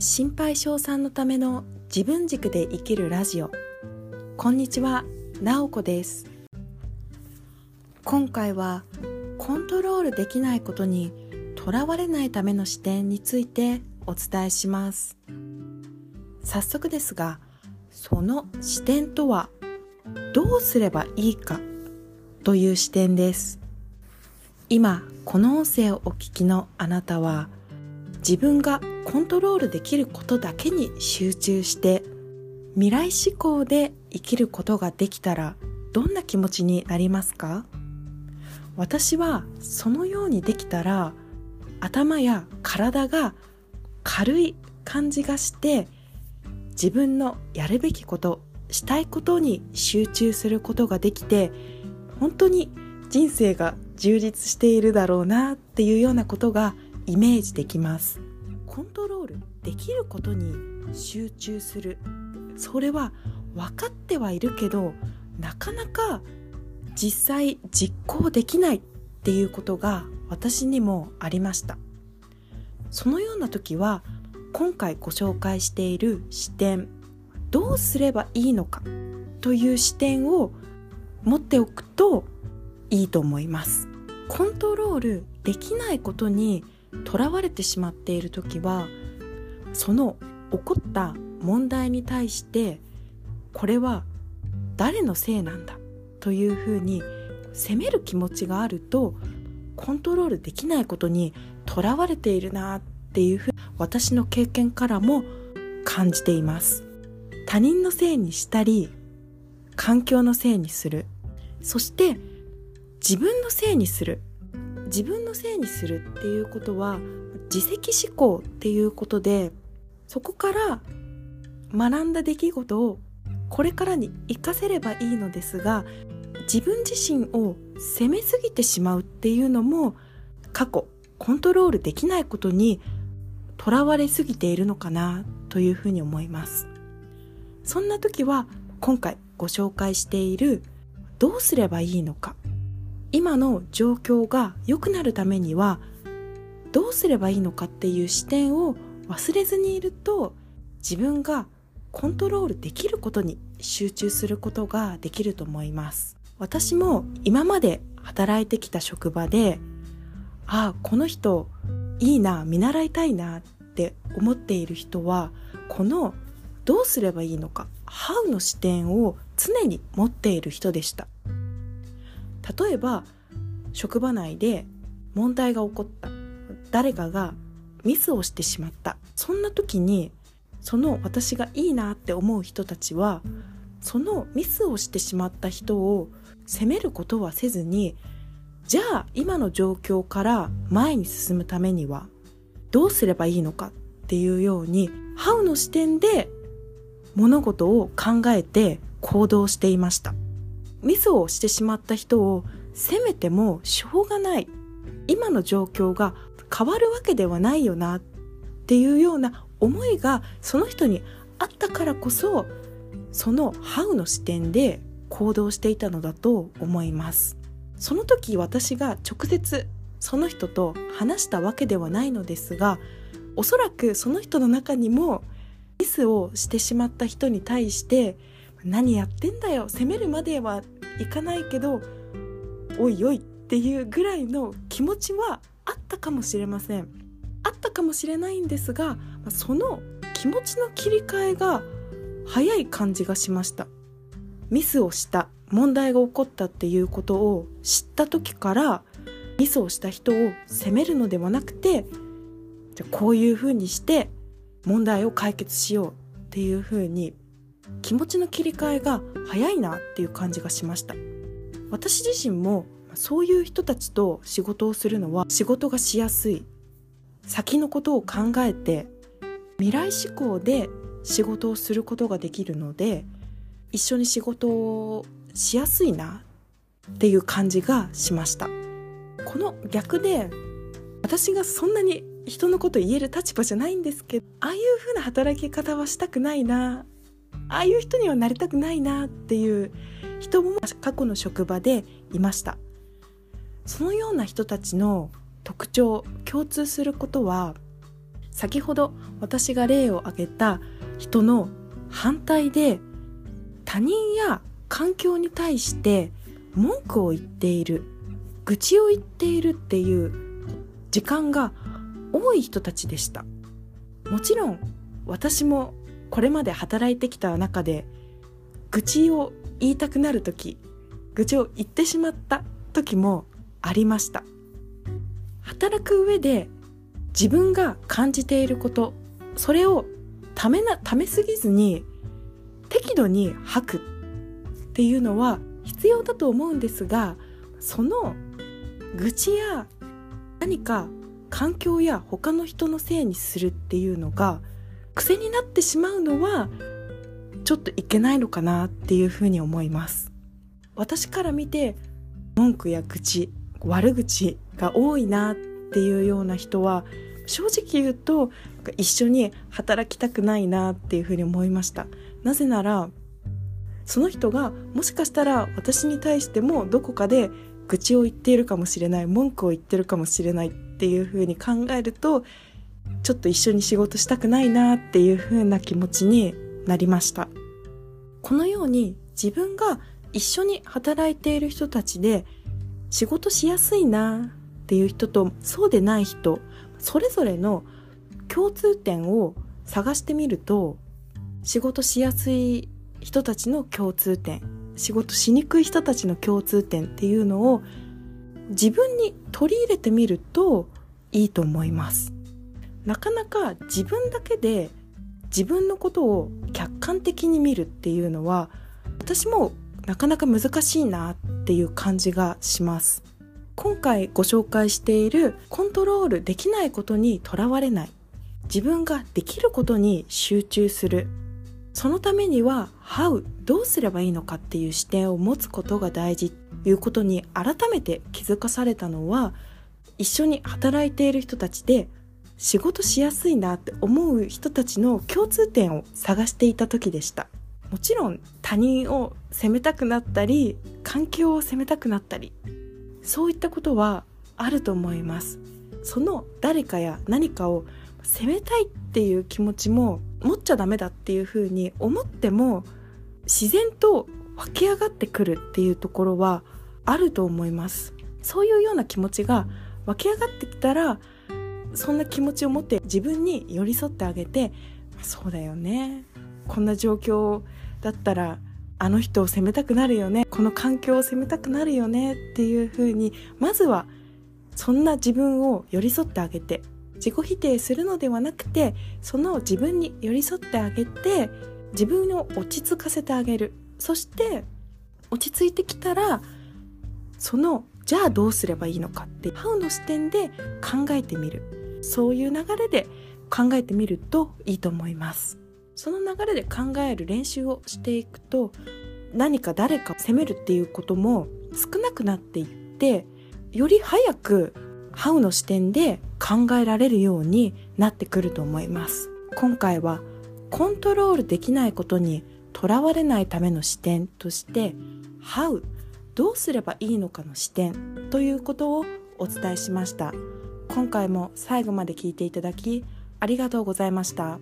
心配性さんのための自分軸で生きるラジオ。こんにちは、なおこです。今回はコントロールできないことにとらわれないための視点についてお伝えします。早速ですがその視点とはどうすればいいかという視点です。今この音声をお聞きのあなたは自分がコントロールできることだけに集中して未来志向で生きることができたらどんな気持ちになりますか？私はそのようにできたら頭や体が軽い感じがして自分のやるべきことしたいことに集中することができて本当に人生が充実しているだろうなっていうようなことがイメージできます。コントロールできることに集中する。それは分かってはいるけどなかなか実際実行できないっていうことが私にもありました。そのような時は今回ご紹介している視点どうすればいいのかという視点を持っておくといいと思います。コントロールできないことにとらわれてしまっている時はその起こった問題に対してこれは誰のせいなんだというふうに責める気持ちがあるとコントロールできないことにとらわれているなっていうふうに私の経験からも感じています。他人のせいにしたり環境のせいにする。そして自分のせいにする。自分のせいにするっていうことは自責思考っていうことでそこから学んだ出来事をこれからに活かせればいいのですが自分自身を責めすぎてしまうっていうのも過去コントロールできないことにとらわれすぎているのかなというふうに思います。そんな時は今回ご紹介しているどうすればいいのか今の状況が良くなるためにはどうすればいいのかっていう視点を忘れずにいると自分がコントロールできることに集中することができると思います。私も今まで働いてきた職場でああこの人いいな見習いたいなって思っている人はこのどうすればいいのか How の視点を常に持っている人でした。例えば職場内で問題が起こった誰かがミスをしてしまったそんな時にその私がいいなって思う人たちはそのミスをしてしまった人を責めることはせずにじゃあ今の状況から前に進むためにはどうすればいいのかっていうようにハウの視点で物事を考えて行動していました。ミスをしてしまった人を責めてもしょうがない。今の状況が変わるわけではないよなっていうような思いがその人にあったからこそその「ハウ」の視点で行動していたのだと思います。その時私が直接その人と話したわけではないのですがおそらくその人の中にもミスをしてしまった人に対して何やってんだよ。責めるまではいかないけどおいおいっていうぐらいの気持ちはあったかもしれません。あったかもしれないんですがその気持ちの切り替えが早い感じがしました。ミスをした問題が起こったっていうことを知った時からミスをした人を責めるのではなくてじゃこういうふうにして問題を解決しようっていうふうに気持ちの切り替えが早いなっていう感じがしました。私自身もそういう人たちと仕事をするのは仕事がしやすい。先のことを考えて未来志向で仕事をすることができるので一緒に仕事をしやすいなっていう感じがしました。この逆で私がそんなに人のこと言える立場じゃないんですけどああいう風な働き方はしたくないなああいう人にはなりたくないなっていう人も過去の職場でいました。そのような人たちの特徴共通することは先ほど私が例を挙げた人の反対で他人や環境に対して文句を言っている愚痴を言っているっていう時間が多い人たちでした。もちろん私もこれまで働いてきた中で愚痴を言いたくなる時愚痴を言ってしまった時もありました。働く上で自分が感じていることそれをためなためすぎずに適度に吐くっていうのは必要だと思うんですがその愚痴や何か環境や他の人のせいにするっていうのが癖になってしまうのはちょっといけないのかなっていうふうに思います。私から見て文句や愚痴悪口が多いなっていうような人は正直言うと一緒に働きたくないなっていうふうに思いました。なぜならその人がもしかしたら私に対してもどこかで愚痴を言っているかもしれない文句を言ってるかもしれないっていうふうに考えるとちょっと一緒に仕事したくないなっていうふうな気持ちになりました。このように自分が一緒に働いている人たちで仕事しやすいなっていう人とそうでない人それぞれの共通点を探してみると仕事しやすい人たちの共通点仕事しにくい人たちの共通点っていうのを自分に取り入れてみるといいと思います。なかなか自分だけで自分のことを客観的に見るっていうのは私もなかなか難しいなっていう感じがします。今回ご紹介しているコントロールできないことにとらわれない。自分ができることに集中する。そのためには How どうすればいいのかっていう視点を持つことが大事。ということに改めて気づかされたのは一緒に働いている人たちで仕事しやすいなって思う人たちの共通点を探していた時でした。もちろん他人を責めたくなったり環境を責めたくなったりそういったことはあると思います。その誰かや何かを責めたいっていう気持ちも持っちゃダメだっていうふうに思っても自然と湧き上がってくるっていうところはあると思います。そういうような気持ちが湧き上がってきたらそんな気持ちを持って自分に寄り添ってあげてそうだよね。こんな状況だったらあの人を責めたくなるよね。この環境を責めたくなるよね。っていうふうにまずはそんな自分を寄り添ってあげて自己否定するのではなくてその自分に寄り添ってあげて自分を落ち着かせてあげる。そして落ち着いてきたらそのじゃあどうすればいいのかってハウの視点で考えてみる。そういう流れで考えてみるといいと思います。その流れで考える練習をしていくと何か誰かを責めるっていうことも少なくなっていってより早くハウの視点で考えられるようになってくると思います。今回はコントロールできないことにとらわれないための視点として「How」どうすればいいのかの視点ということをお伝えしました。今回も最後まで聞いていただきありがとうございました。